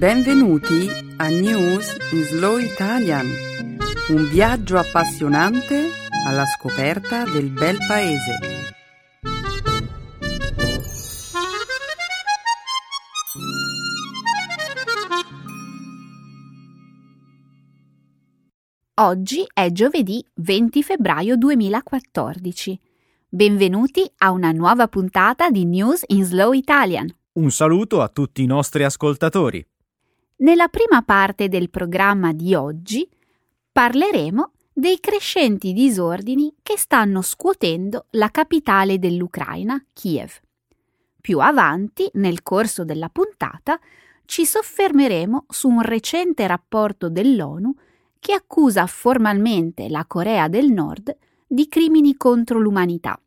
Benvenuti a News in Slow Italian, un viaggio appassionante alla scoperta del bel paese. Oggi è giovedì 20 febbraio 2014. Benvenuti a una nuova puntata di News in Slow Italian. Un saluto a tutti i nostri ascoltatori. Nella prima parte del programma di oggi parleremo dei crescenti disordini che stanno scuotendo la capitale dell'Ucraina, Kiev. Più avanti, nel corso della puntata, ci soffermeremo su un recente rapporto dell'ONU che accusa formalmente la Corea del Nord di crimini contro l'umanità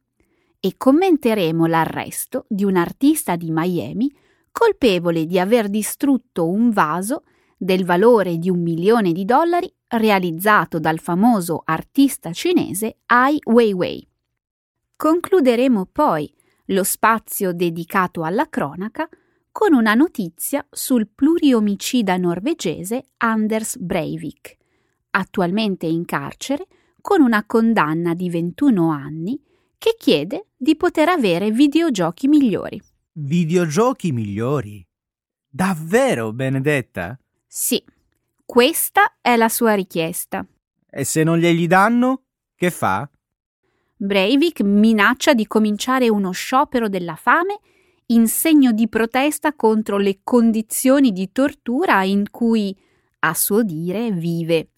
e commenteremo l'arresto di un artista di Miami colpevole di aver distrutto un vaso del valore di un milione di dollari realizzato dal famoso artista cinese Ai Weiwei. Concluderemo poi lo spazio dedicato alla cronaca con una notizia sul pluriomicida norvegese Anders Breivik, attualmente in carcere con una condanna di 21 anni che chiede di poter avere videogiochi migliori. Videogiochi migliori? Davvero, Benedetta? Sì, questa è la sua richiesta. E se non glieli danno, che fa? Breivik minaccia di cominciare uno sciopero della fame in segno di protesta contro le condizioni di tortura in cui, a suo dire, vive.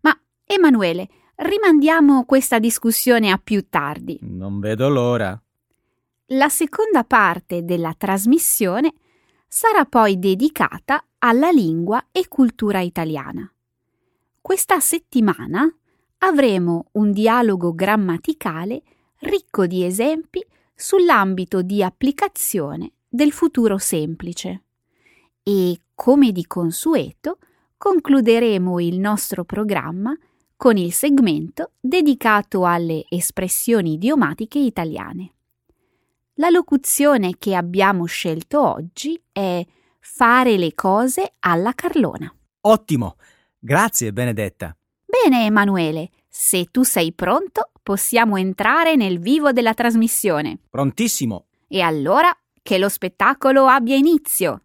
Ma, Emanuele, rimandiamo questa discussione a più tardi. Non vedo l'ora. La seconda parte della trasmissione sarà poi dedicata alla lingua e cultura italiana. Questa settimana avremo un dialogo grammaticale ricco di esempi sull'ambito di applicazione del futuro semplice e, come di consueto, concluderemo il nostro programma con il segmento dedicato alle espressioni idiomatiche italiane. La locuzione che abbiamo scelto oggi è fare le cose alla Carlona. Ottimo! Grazie, Benedetta. Bene, Emanuele, se tu sei pronto, possiamo entrare nel vivo della trasmissione. Prontissimo! E allora che lo spettacolo abbia inizio.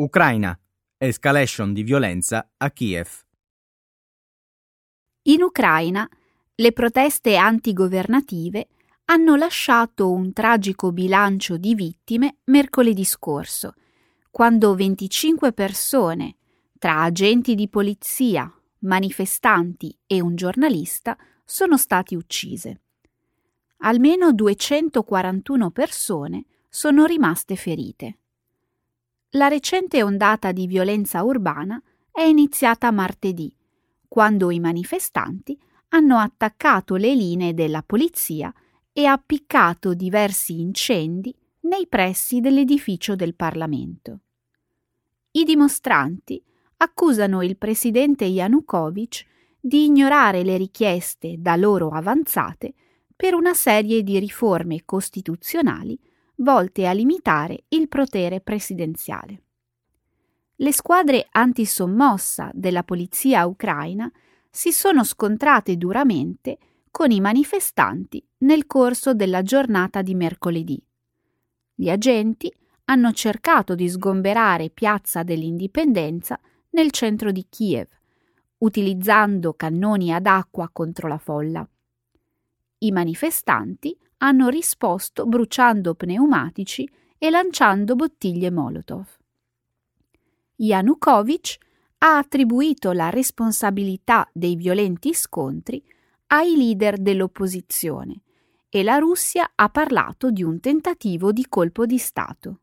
Ucraina. Escalation di violenza a Kiev. In Ucraina le proteste antigovernative hanno lasciato un tragico bilancio di vittime mercoledì scorso, quando 25 persone, tra agenti di polizia, manifestanti e un giornalista, sono stati uccise. Almeno 241 persone sono rimaste ferite. La recente ondata di violenza urbana è iniziata martedì, quando i manifestanti hanno attaccato le linee della polizia e appiccato diversi incendi nei pressi dell'edificio del Parlamento. I dimostranti accusano il presidente Yanukovych di ignorare le richieste da loro avanzate per una serie di riforme costituzionali volte a limitare il potere presidenziale. Le squadre antisommossa della polizia ucraina si sono scontrate duramente con i manifestanti nel corso della giornata di mercoledì. Gli agenti hanno cercato di sgomberare Piazza dell'Indipendenza nel centro di Kiev, utilizzando cannoni ad acqua contro la folla. I manifestanti hanno risposto bruciando pneumatici e lanciando bottiglie Molotov. Yanukovych ha attribuito la responsabilità dei violenti scontri ai leader dell'opposizione e la Russia ha parlato di un tentativo di colpo di Stato.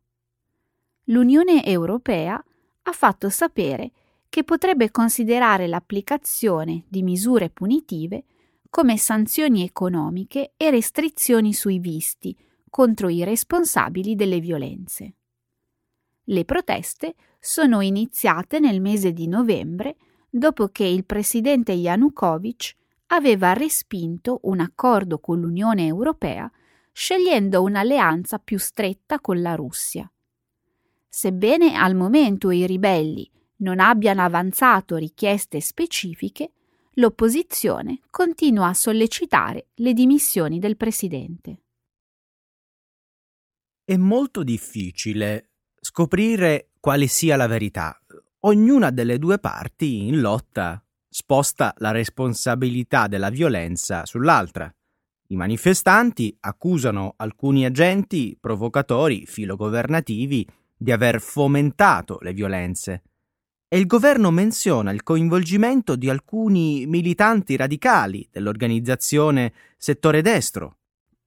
L'Unione Europea ha fatto sapere che potrebbe considerare l'applicazione di misure punitive come sanzioni economiche e restrizioni sui visti contro i responsabili delle violenze. Le proteste sono iniziate nel mese di novembre dopo che il presidente Yanukovych aveva respinto un accordo con l'Unione Europea scegliendo un'alleanza più stretta con la Russia. Sebbene al momento i ribelli non abbiano avanzato richieste specifiche, l'opposizione continua a sollecitare le dimissioni del presidente. È molto difficile scoprire quale sia la verità. Ognuna delle due parti in lotta sposta la responsabilità della violenza sull'altra. I manifestanti accusano alcuni agenti provocatori filogovernativi di aver fomentato le violenze e il governo menziona il coinvolgimento di alcuni militanti radicali dell'organizzazione settore destro.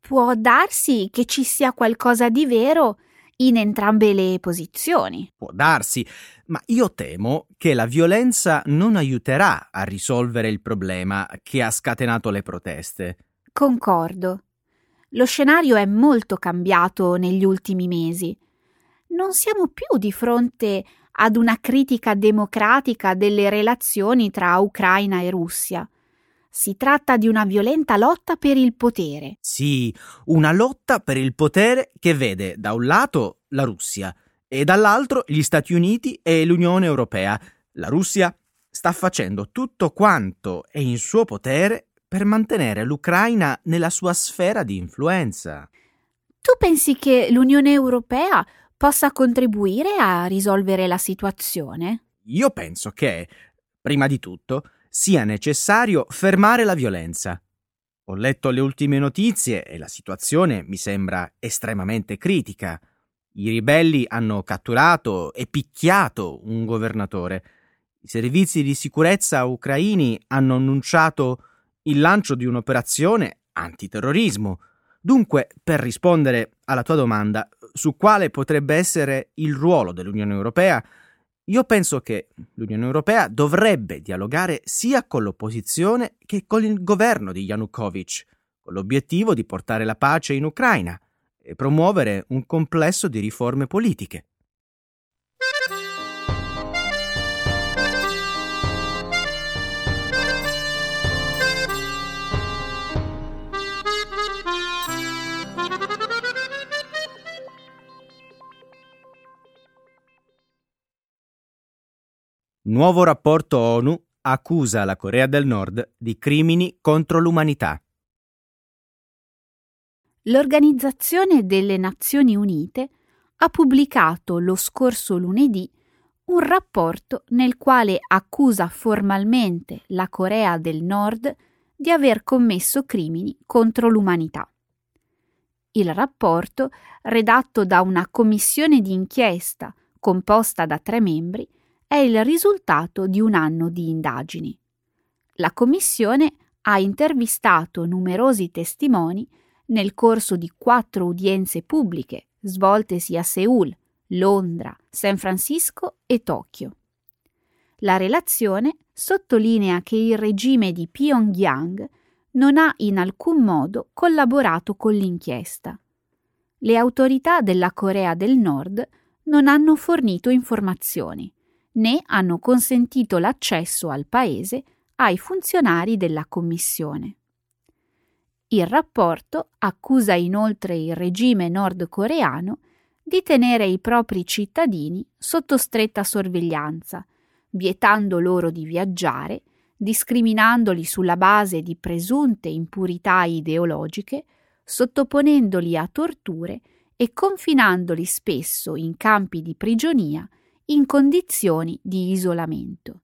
Può darsi che ci sia qualcosa di vero in entrambe le posizioni. Può darsi, ma io temo che la violenza non aiuterà a risolvere il problema che ha scatenato le proteste. Concordo. Lo scenario è molto cambiato negli ultimi mesi. Non siamo più di fronte ad una critica democratica delle relazioni tra Ucraina e Russia. Si tratta di una violenta lotta per il potere. Sì, una lotta per il potere che vede da un lato la Russia e dall'altro gli Stati Uniti e l'Unione Europea. La Russia sta facendo tutto quanto è in suo potere per mantenere l'Ucraina nella sua sfera di influenza. Tu pensi che l'Unione Europea possa contribuire a risolvere la situazione? Io penso che, prima di tutto, sia necessario fermare la violenza. Ho letto le ultime notizie e la situazione mi sembra estremamente critica. I ribelli hanno catturato e picchiato un governatore. I servizi di sicurezza ucraini hanno annunciato il lancio di un'operazione antiterrorismo. Dunque, per rispondere alla tua domanda su quale potrebbe essere il ruolo dell'Unione Europea, io penso che l'Unione Europea dovrebbe dialogare sia con l'opposizione che con il governo di Yanukovych, con l'obiettivo di portare la pace in Ucraina e promuovere un complesso di riforme politiche. Nuovo rapporto ONU accusa la Corea del Nord di crimini contro l'umanità. L'Organizzazione delle Nazioni Unite ha pubblicato lo scorso lunedì un rapporto nel quale accusa formalmente la Corea del Nord di aver commesso crimini contro l'umanità. Il rapporto, redatto da una commissione di inchiesta composta da tre membri, è il risultato di un anno di indagini. La Commissione ha intervistato numerosi testimoni nel corso di quattro udienze pubbliche svoltesi a Seul, Londra, San Francisco e Tokyo. La relazione sottolinea che il regime di Pyongyang non ha in alcun modo collaborato con l'inchiesta. Le autorità della Corea del Nord non hanno fornito informazioni né hanno consentito l'accesso al paese ai funzionari della Commissione. Il rapporto accusa inoltre il regime nordcoreano di tenere i propri cittadini sotto stretta sorveglianza, vietando loro di viaggiare, discriminandoli sulla base di presunte impurità ideologiche, sottoponendoli a torture e confinandoli spesso in campi di prigionia in condizioni di isolamento.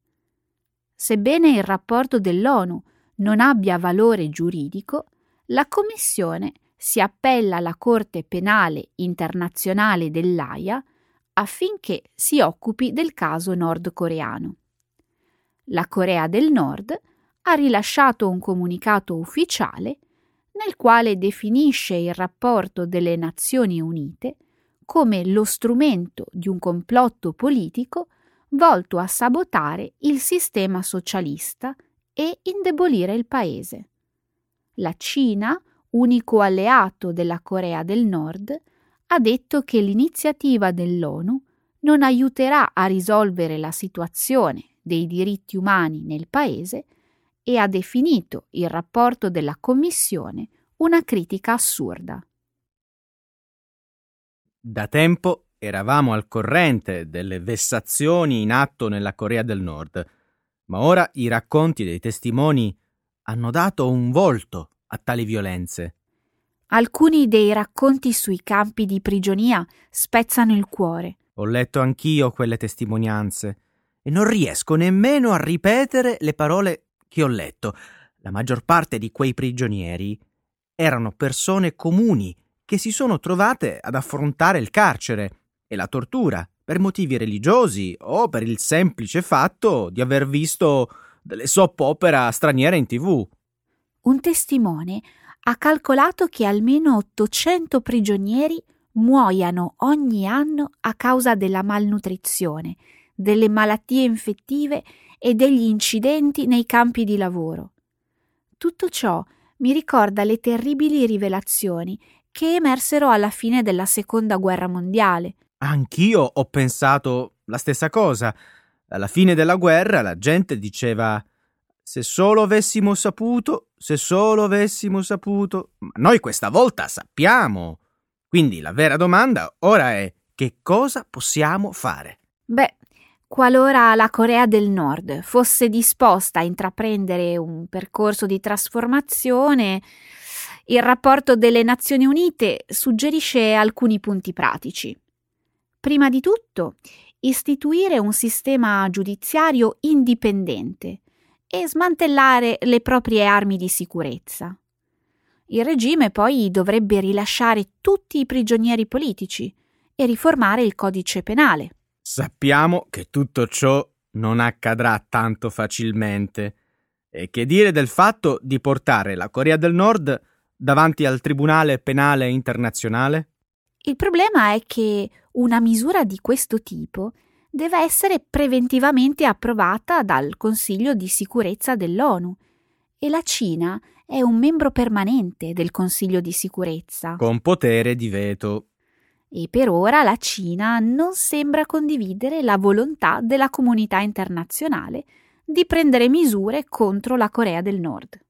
Sebbene il rapporto dell'ONU non abbia valore giuridico, la Commissione si appella alla Corte Penale Internazionale dell'AIA affinché si occupi del caso nordcoreano. La Corea del Nord ha rilasciato un comunicato ufficiale nel quale definisce il rapporto delle Nazioni Unite come lo strumento di un complotto politico volto a sabotare il sistema socialista e indebolire il paese. La Cina, unico alleato della Corea del Nord, ha detto che l'iniziativa dell'ONU non aiuterà a risolvere la situazione dei diritti umani nel Paese e ha definito il rapporto della Commissione una critica assurda. Da tempo eravamo al corrente delle vessazioni in atto nella Corea del Nord, ma ora i racconti dei testimoni hanno dato un volto a tali violenze. Alcuni dei racconti sui campi di prigionia spezzano il cuore. Ho letto anch'io quelle testimonianze e non riesco nemmeno a ripetere le parole che ho letto. La maggior parte di quei prigionieri erano persone comuni che si sono trovate ad affrontare il carcere e la tortura per motivi religiosi o per il semplice fatto di aver visto delle soap opera straniere in tv. Un testimone ha calcolato che almeno 800 prigionieri muoiano ogni anno a causa della malnutrizione, delle malattie infettive e degli incidenti nei campi di lavoro. Tutto ciò mi ricorda le terribili rivelazioni che emersero alla fine della Seconda Guerra Mondiale. Anch'io ho pensato la stessa cosa. Alla fine della guerra la gente diceva se solo avessimo saputo, se solo avessimo saputo. Ma noi questa volta sappiamo. Quindi la vera domanda ora è che cosa possiamo fare? Beh, qualora la Corea del Nord fosse disposta a intraprendere un percorso di trasformazione, il rapporto delle Nazioni Unite suggerisce alcuni punti pratici. Prima di tutto, istituire un sistema giudiziario indipendente e smantellare le proprie armi di sicurezza. Il regime poi dovrebbe rilasciare tutti i prigionieri politici e riformare il codice penale. Sappiamo che tutto ciò non accadrà tanto facilmente. E che dire del fatto di portare la Corea del Nord davanti al Tribunale Penale Internazionale? Il problema è che una misura di questo tipo deve essere preventivamente approvata dal Consiglio di sicurezza dell'ONU e la Cina è un membro permanente del Consiglio di sicurezza. Con potere di veto. E per ora la Cina non sembra condividere la volontà della comunità internazionale di prendere misure contro la Corea del Nord.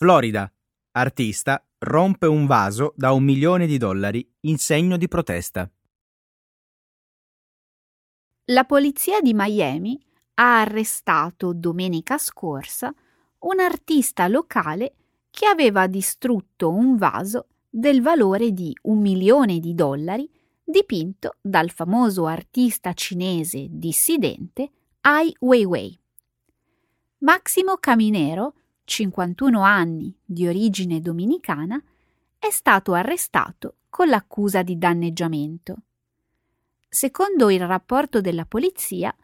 Florida. Artista rompe un vaso da un milione di dollari in segno di protesta. La polizia di Miami ha arrestato domenica scorsa un artista locale che aveva distrutto un vaso del valore di un milione di dollari dipinto dal famoso artista cinese dissidente Ai Weiwei. Maximo Caminero 51 anni, di origine dominicana, è stato arrestato con l'accusa di danneggiamento. Secondo il rapporto della polizia,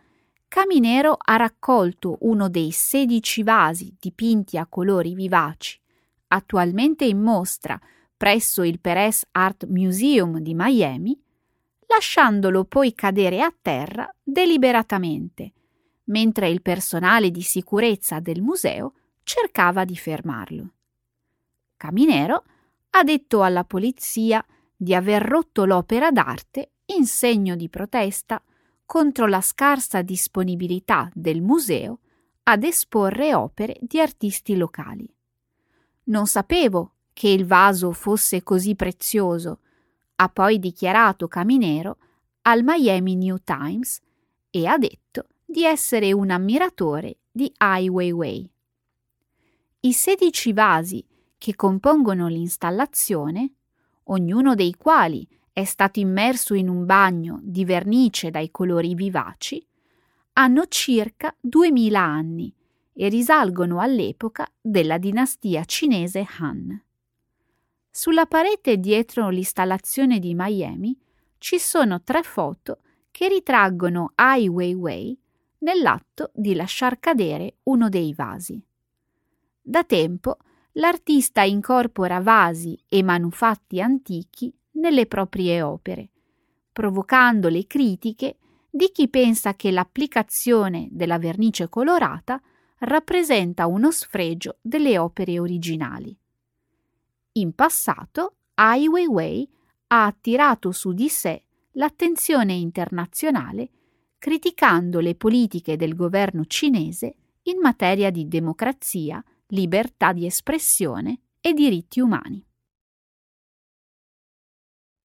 Caminero ha raccolto uno dei 16 vasi dipinti a colori vivaci, attualmente in mostra presso il Perez Art Museum di Miami, lasciandolo poi cadere a terra deliberatamente, mentre il personale di sicurezza del museo cercava di fermarlo. Caminero ha detto alla polizia di aver rotto l'opera d'arte in segno di protesta contro la scarsa disponibilità del museo ad esporre opere di artisti locali. Non sapevo che il vaso fosse così prezioso, ha poi dichiarato Caminero al Miami New Times e ha detto di essere un ammiratore di Ai Weiwei. I 16 vasi che compongono l'installazione, ognuno dei quali è stato immerso in un bagno di vernice dai colori vivaci, hanno circa 2000 anni e risalgono all'epoca della dinastia cinese Han. Sulla parete dietro l'installazione di Miami ci sono tre foto che ritraggono Ai Weiwei nell'atto di lasciar cadere uno dei vasi. Da tempo l'artista incorpora vasi e manufatti antichi nelle proprie opere, provocando le critiche di chi pensa che l'applicazione della vernice colorata rappresenta uno sfregio delle opere originali. In passato, Ai Weiwei ha attirato su di sé l'attenzione internazionale criticando le politiche del governo cinese in materia di democrazia, libertà di espressione e diritti umani.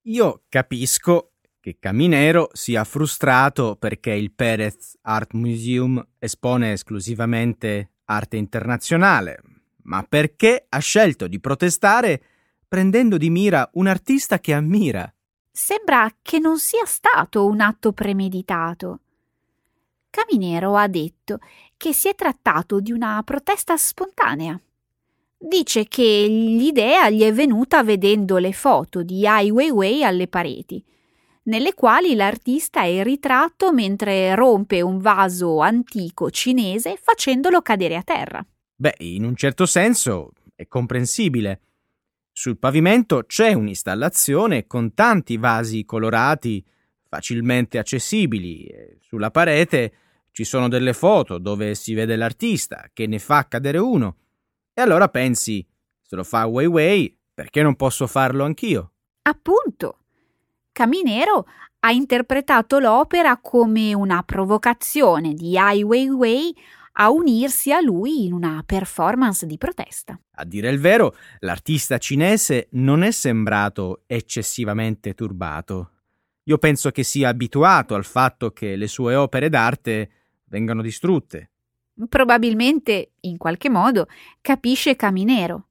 Io capisco che Caminero sia frustrato perché il Perez Art Museum espone esclusivamente arte internazionale, ma perché ha scelto di protestare prendendo di mira un artista che ammira. Sembra che non sia stato un atto premeditato. Caminero ha detto che si è trattato di una protesta spontanea. Dice che l'idea gli è venuta vedendo le foto di Ai Weiwei alle pareti, nelle quali l'artista è ritratto mentre rompe un vaso antico cinese facendolo cadere a terra. Beh, in un certo senso è comprensibile. Sul pavimento c'è un'installazione con tanti vasi colorati facilmente accessibili sulla parete ci sono delle foto dove si vede l'artista che ne fa cadere uno. E allora pensi, se lo fa Weiwei, perché non posso farlo anch'io? Appunto. Caminero ha interpretato l'opera come una provocazione di Ai Weiwei a unirsi a lui in una performance di protesta. A dire il vero, l'artista cinese non è sembrato eccessivamente turbato. Io penso che sia abituato al fatto che le sue opere d'arte vengano distrutte. Probabilmente, in qualche modo, capisce Caminero.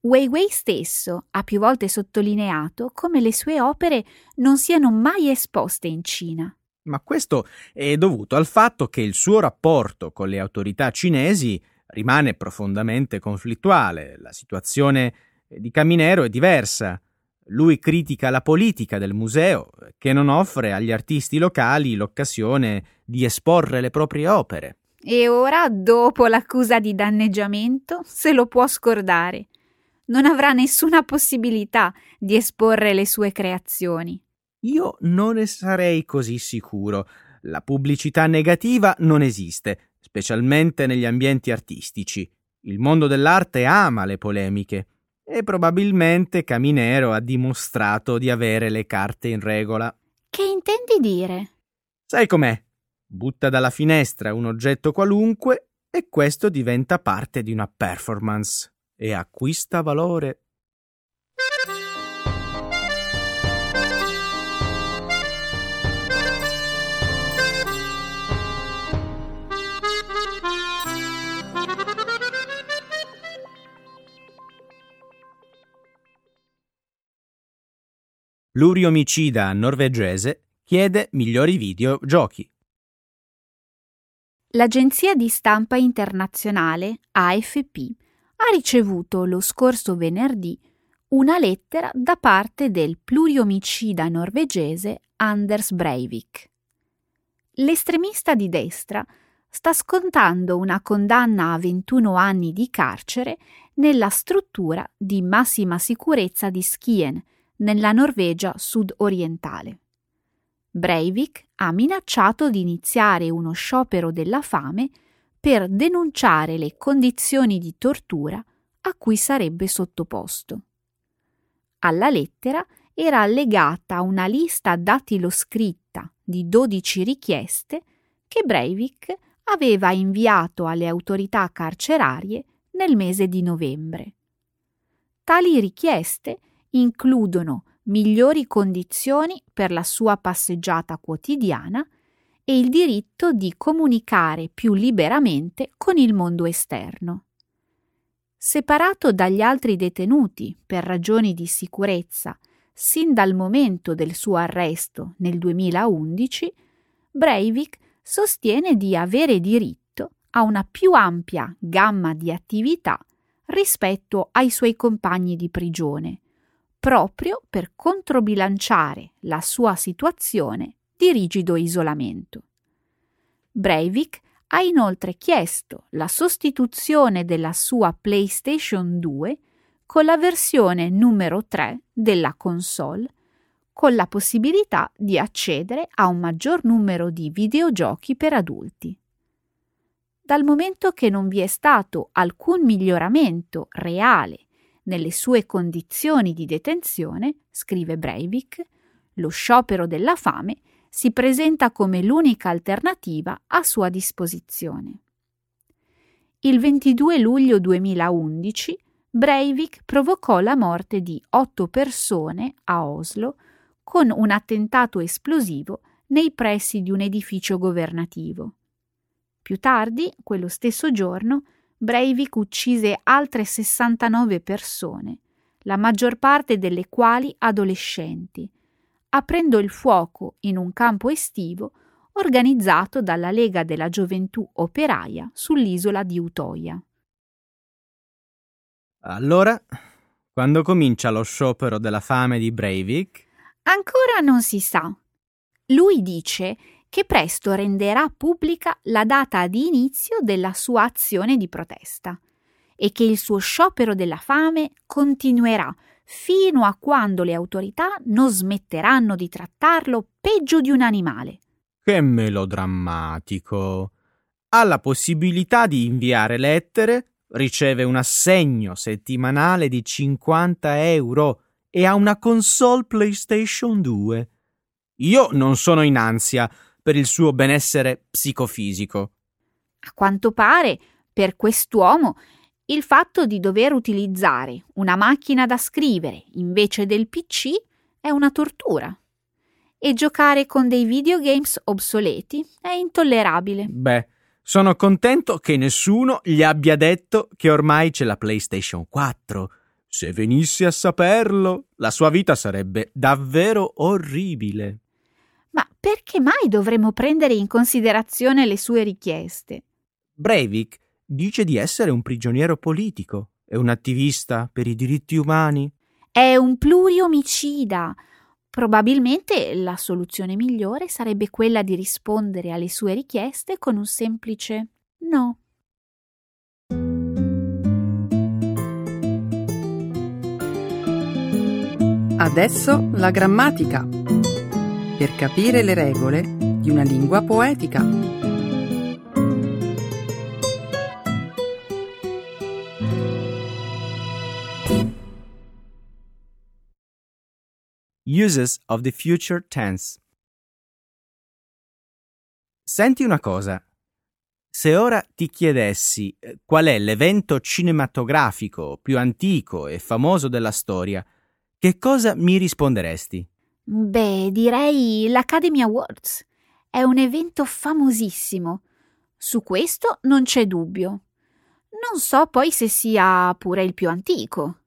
Weiwei stesso ha più volte sottolineato come le sue opere non siano mai esposte in Cina. Ma questo è dovuto al fatto che il suo rapporto con le autorità cinesi rimane profondamente conflittuale. La situazione di Caminero è diversa. Lui critica la politica del museo, che non offre agli artisti locali l'occasione di esporre le proprie opere. E ora, dopo l'accusa di danneggiamento, se lo può scordare. Non avrà nessuna possibilità di esporre le sue creazioni. Io non ne sarei così sicuro. La pubblicità negativa non esiste, specialmente negli ambienti artistici. Il mondo dell'arte ama le polemiche e probabilmente Caminero ha dimostrato di avere le carte in regola. Che intendi dire? Sai com'è? Butta dalla finestra un oggetto qualunque e questo diventa parte di una performance e acquista valore. L'uriomicida norvegese chiede migliori videogiochi. L'agenzia di stampa internazionale AFP ha ricevuto lo scorso venerdì una lettera da parte del pluriomicida norvegese Anders Breivik. L'estremista di destra sta scontando una condanna a 21 anni di carcere nella struttura di massima sicurezza di Skien, nella Norvegia sud-orientale. Breivik ha minacciato di iniziare uno sciopero della fame per denunciare le condizioni di tortura a cui sarebbe sottoposto. Alla lettera era allegata una lista datiloscritta di 12 richieste che Breivik aveva inviato alle autorità carcerarie nel mese di novembre. Tali richieste includono migliori condizioni per la sua passeggiata quotidiana e il diritto di comunicare più liberamente con il mondo esterno. Separato dagli altri detenuti per ragioni di sicurezza sin dal momento del suo arresto nel 2011, Breivik sostiene di avere diritto a una più ampia gamma di attività rispetto ai suoi compagni di prigione, proprio per controbilanciare la sua situazione di rigido isolamento. Breivik ha inoltre chiesto la sostituzione della sua PlayStation 2 con la versione numero 3 della console con la possibilità di accedere a un maggior numero di videogiochi per adulti. Dal momento che non vi è stato alcun miglioramento reale nelle sue condizioni di detenzione, scrive Breivik, lo sciopero della fame si presenta come l'unica alternativa a sua disposizione. Il 22 luglio 2011 Breivik provocò la morte di otto persone a Oslo con un attentato esplosivo nei pressi di un edificio governativo. Più tardi, quello stesso giorno, Breivik uccise altre 69 persone, la maggior parte delle quali adolescenti, aprendo il fuoco in un campo estivo organizzato dalla Lega della Gioventù Operaia sull'isola di Utoia. Allora, quando comincia lo sciopero della fame di Breivik? Ancora non si sa. Lui dice che presto renderà pubblica la data di inizio della sua azione di protesta e che il suo sciopero della fame continuerà fino a quando le autorità non smetteranno di trattarlo peggio di un animale. Che melodrammatico. Ha la possibilità di inviare lettere, riceve un assegno settimanale di 50 euro e ha una console PlayStation 2. Io non sono in ansia per il suo benessere psicofisico. A quanto pare, per quest'uomo il fatto di dover utilizzare una macchina da scrivere invece del PC è una tortura. E giocare con dei videogames obsoleti è intollerabile. Beh, sono contento che nessuno gli abbia detto che ormai c'è la PlayStation 4. Se venisse a saperlo, la sua vita sarebbe davvero orribile. Ma perché mai dovremmo prendere in considerazione le sue richieste? Breivik dice di essere un prigioniero politico, è un attivista per i diritti umani. È un pluriomicida. Probabilmente la soluzione migliore sarebbe quella di rispondere alle sue richieste con un semplice no. Adesso la grammatica. Per capire le regole di una lingua poetica. Uses of the future tense. Senti una cosa. Se ora ti chiedessi eh, qual è l'evento cinematografico più antico e famoso della storia, che cosa mi risponderesti? Beh, direi l'Academy Awards. È un evento famosissimo. Su questo non c'è dubbio. Non so poi se sia pure il più antico.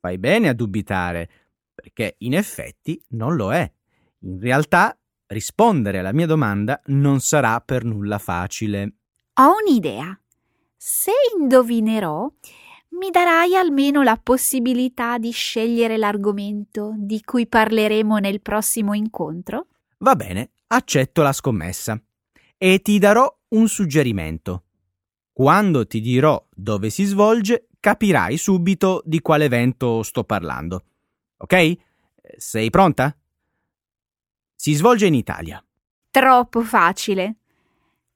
Fai bene a dubitare perché in effetti non lo è. In realtà rispondere alla mia domanda non sarà per nulla facile. Ho un'idea. Se indovinerò, mi darai almeno la possibilità di scegliere l'argomento di cui parleremo nel prossimo incontro? Va bene, accetto la scommessa. E ti darò un suggerimento. Quando ti dirò dove si svolge, capirai subito di quale evento sto parlando. Ok? Sei pronta? Si svolge in Italia. Troppo facile.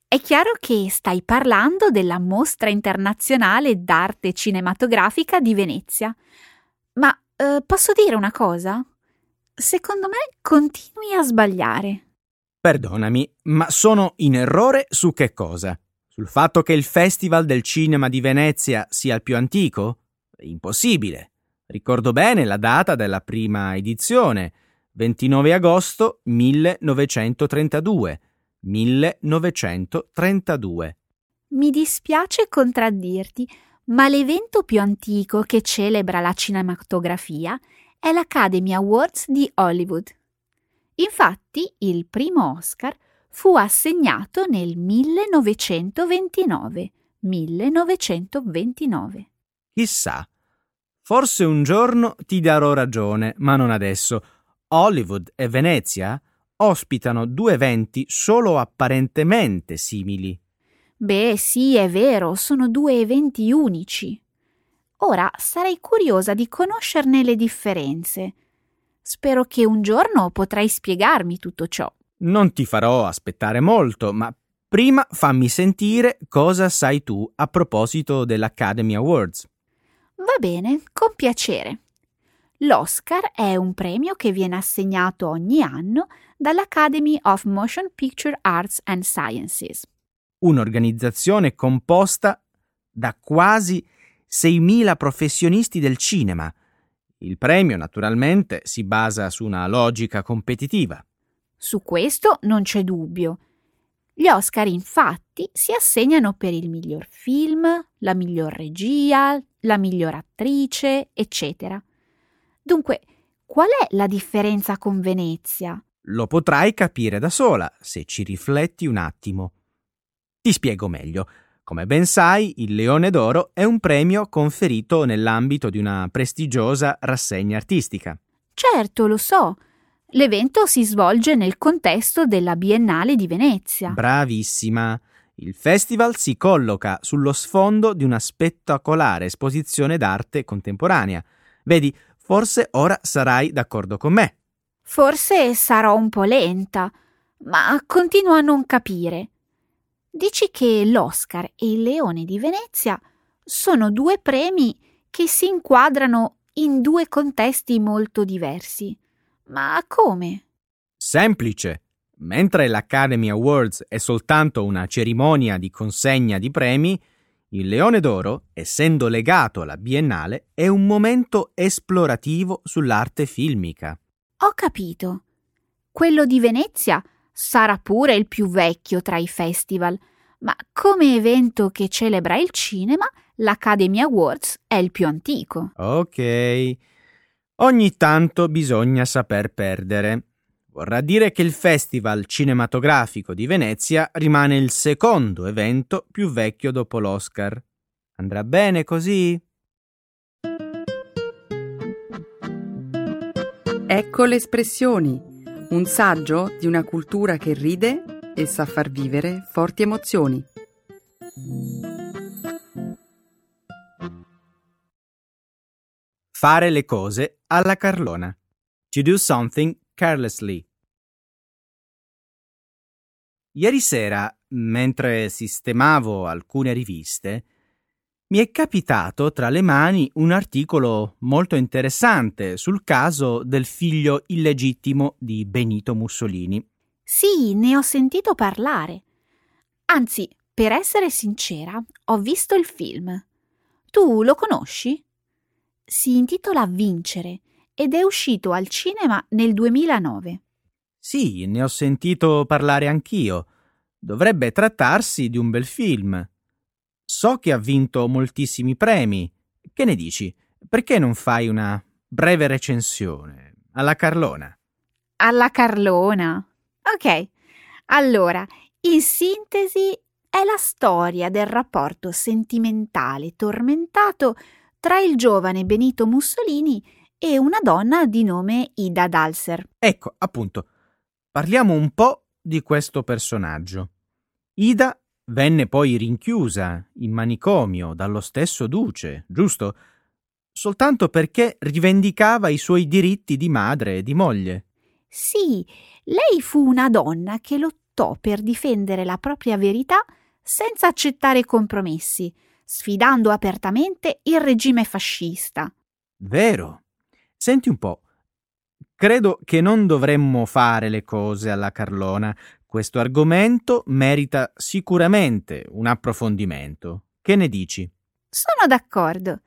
È chiaro che stai parlando della Mostra internazionale d'arte cinematografica di Venezia. Ma eh, posso dire una cosa? Secondo me continui a sbagliare. Perdonami, ma sono in errore su che cosa? Sul fatto che il Festival del Cinema di Venezia sia il più antico? Impossibile. Ricordo bene la data della prima edizione, 29 agosto 1932. 1932. Mi dispiace contraddirti, ma l'evento più antico che celebra la cinematografia è l'Academy Awards di Hollywood. Infatti, il primo Oscar fu assegnato nel 1929. 1929. Chissà, Forse un giorno ti darò ragione, ma non adesso. Hollywood e Venezia ospitano due eventi solo apparentemente simili. Beh, sì, è vero, sono due eventi unici. Ora sarei curiosa di conoscerne le differenze. Spero che un giorno potrai spiegarmi tutto ciò. Non ti farò aspettare molto, ma prima fammi sentire cosa sai tu a proposito dell'Academy Awards. Va bene, con piacere. L'Oscar è un premio che viene assegnato ogni anno dall'Academy of Motion Picture Arts and Sciences. Un'organizzazione composta da quasi 6.000 professionisti del cinema. Il premio, naturalmente, si basa su una logica competitiva. Su questo non c'è dubbio. Gli Oscar infatti si assegnano per il miglior film, la miglior regia, la miglior attrice, eccetera. Dunque, qual è la differenza con Venezia? Lo potrai capire da sola se ci rifletti un attimo. Ti spiego meglio. Come ben sai, il Leone d'Oro è un premio conferito nell'ambito di una prestigiosa rassegna artistica. Certo, lo so. L'evento si svolge nel contesto della Biennale di Venezia. Bravissima. Il festival si colloca sullo sfondo di una spettacolare esposizione d'arte contemporanea. Vedi, Forse ora sarai d'accordo con me. Forse sarò un po' lenta, ma continuo a non capire. Dici che l'Oscar e il Leone di Venezia sono due premi che si inquadrano in due contesti molto diversi. Ma come? Semplice. Mentre l'Academy Awards è soltanto una cerimonia di consegna di premi, il Leone d'Oro, essendo legato alla Biennale, è un momento esplorativo sull'arte filmica. Ho capito. Quello di Venezia sarà pure il più vecchio tra i festival, ma come evento che celebra il cinema, l'Academy Awards è il più antico. Ok. Ogni tanto bisogna saper perdere. Vorrà dire che il Festival cinematografico di Venezia rimane il secondo evento più vecchio dopo l'Oscar. Andrà bene così? Ecco le espressioni, un saggio di una cultura che ride e sa far vivere forti emozioni. Fare le cose alla Carlona. To do something carelessly. Ieri sera, mentre sistemavo alcune riviste, mi è capitato tra le mani un articolo molto interessante sul caso del figlio illegittimo di Benito Mussolini. Sì, ne ho sentito parlare. Anzi, per essere sincera, ho visto il film. Tu lo conosci? Si intitola Vincere ed è uscito al cinema nel 2009. Sì, ne ho sentito parlare anch'io. Dovrebbe trattarsi di un bel film. So che ha vinto moltissimi premi. Che ne dici? Perché non fai una breve recensione? Alla Carlona. Alla Carlona. Ok. Allora, in sintesi, è la storia del rapporto sentimentale tormentato tra il giovane Benito Mussolini e una donna di nome Ida Dalser. Ecco, appunto, parliamo un po' di questo personaggio. Ida venne poi rinchiusa in manicomio dallo stesso duce, giusto? Soltanto perché rivendicava i suoi diritti di madre e di moglie. Sì, lei fu una donna che lottò per difendere la propria verità senza accettare compromessi, sfidando apertamente il regime fascista. Vero. Senti un po'. Credo che non dovremmo fare le cose alla Carlona. Questo argomento merita sicuramente un approfondimento. Che ne dici? Sono d'accordo.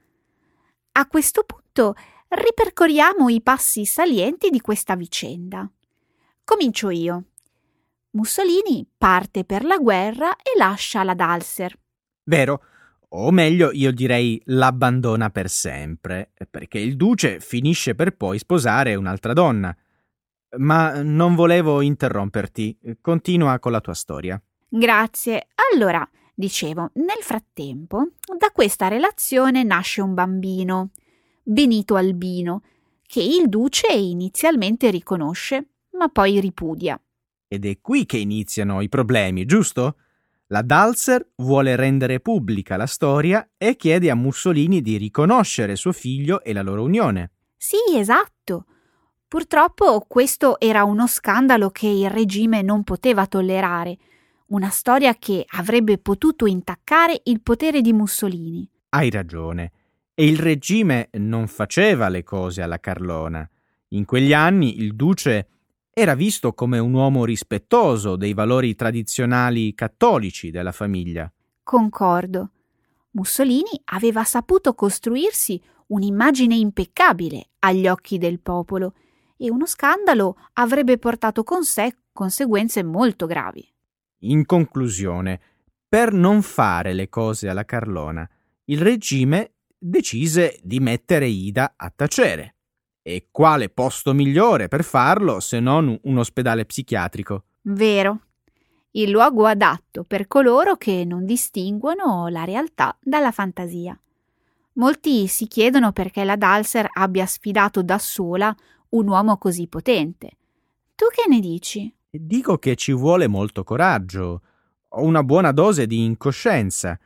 A questo punto ripercorriamo i passi salienti di questa vicenda. Comincio io. Mussolini parte per la guerra e lascia la Dalser. Vero, o meglio io direi l'abbandona per sempre, perché il duce finisce per poi sposare un'altra donna. Ma non volevo interromperti, continua con la tua storia. Grazie. Allora, dicevo, nel frattempo, da questa relazione nasce un bambino, Benito Albino, che il duce inizialmente riconosce, ma poi ripudia. Ed è qui che iniziano i problemi, giusto? La Dalser vuole rendere pubblica la storia e chiede a Mussolini di riconoscere suo figlio e la loro unione. Sì, esatto. Purtroppo questo era uno scandalo che il regime non poteva tollerare, una storia che avrebbe potuto intaccare il potere di Mussolini. Hai ragione. E il regime non faceva le cose alla Carlona. In quegli anni il duce era visto come un uomo rispettoso dei valori tradizionali cattolici della famiglia. Concordo. Mussolini aveva saputo costruirsi un'immagine impeccabile agli occhi del popolo e uno scandalo avrebbe portato con sé conseguenze molto gravi. In conclusione, per non fare le cose alla Carlona, il regime decise di mettere Ida a tacere. E quale posto migliore per farlo se non un ospedale psichiatrico? Vero. Il luogo adatto per coloro che non distinguono la realtà dalla fantasia. Molti si chiedono perché la Dalser abbia sfidato da sola un uomo così potente. Tu che ne dici? Dico che ci vuole molto coraggio, o una buona dose di incoscienza.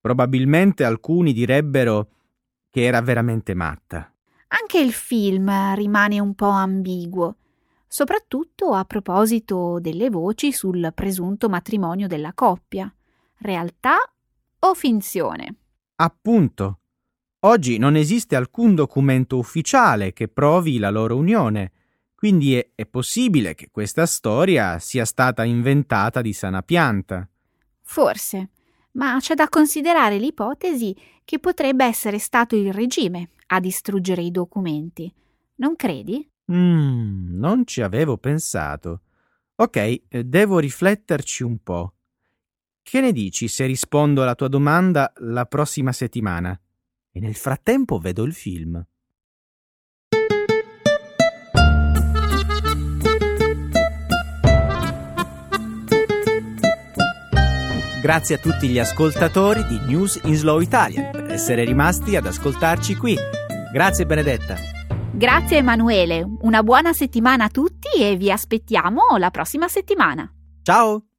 Probabilmente alcuni direbbero che era veramente matta. Anche il film rimane un po' ambiguo, soprattutto a proposito delle voci sul presunto matrimonio della coppia. Realtà o finzione? Appunto. Oggi non esiste alcun documento ufficiale che provi la loro unione, quindi è, è possibile che questa storia sia stata inventata di sana pianta. Forse, ma c'è da considerare l'ipotesi che potrebbe essere stato il regime a distruggere i documenti. Non credi? Mm, non ci avevo pensato. Ok, eh, devo rifletterci un po'. Che ne dici se rispondo alla tua domanda la prossima settimana? E nel frattempo vedo il film. Grazie a tutti gli ascoltatori di News in Slow Italian per essere rimasti ad ascoltarci qui. Grazie Benedetta. Grazie Emanuele, una buona settimana a tutti e vi aspettiamo la prossima settimana. Ciao!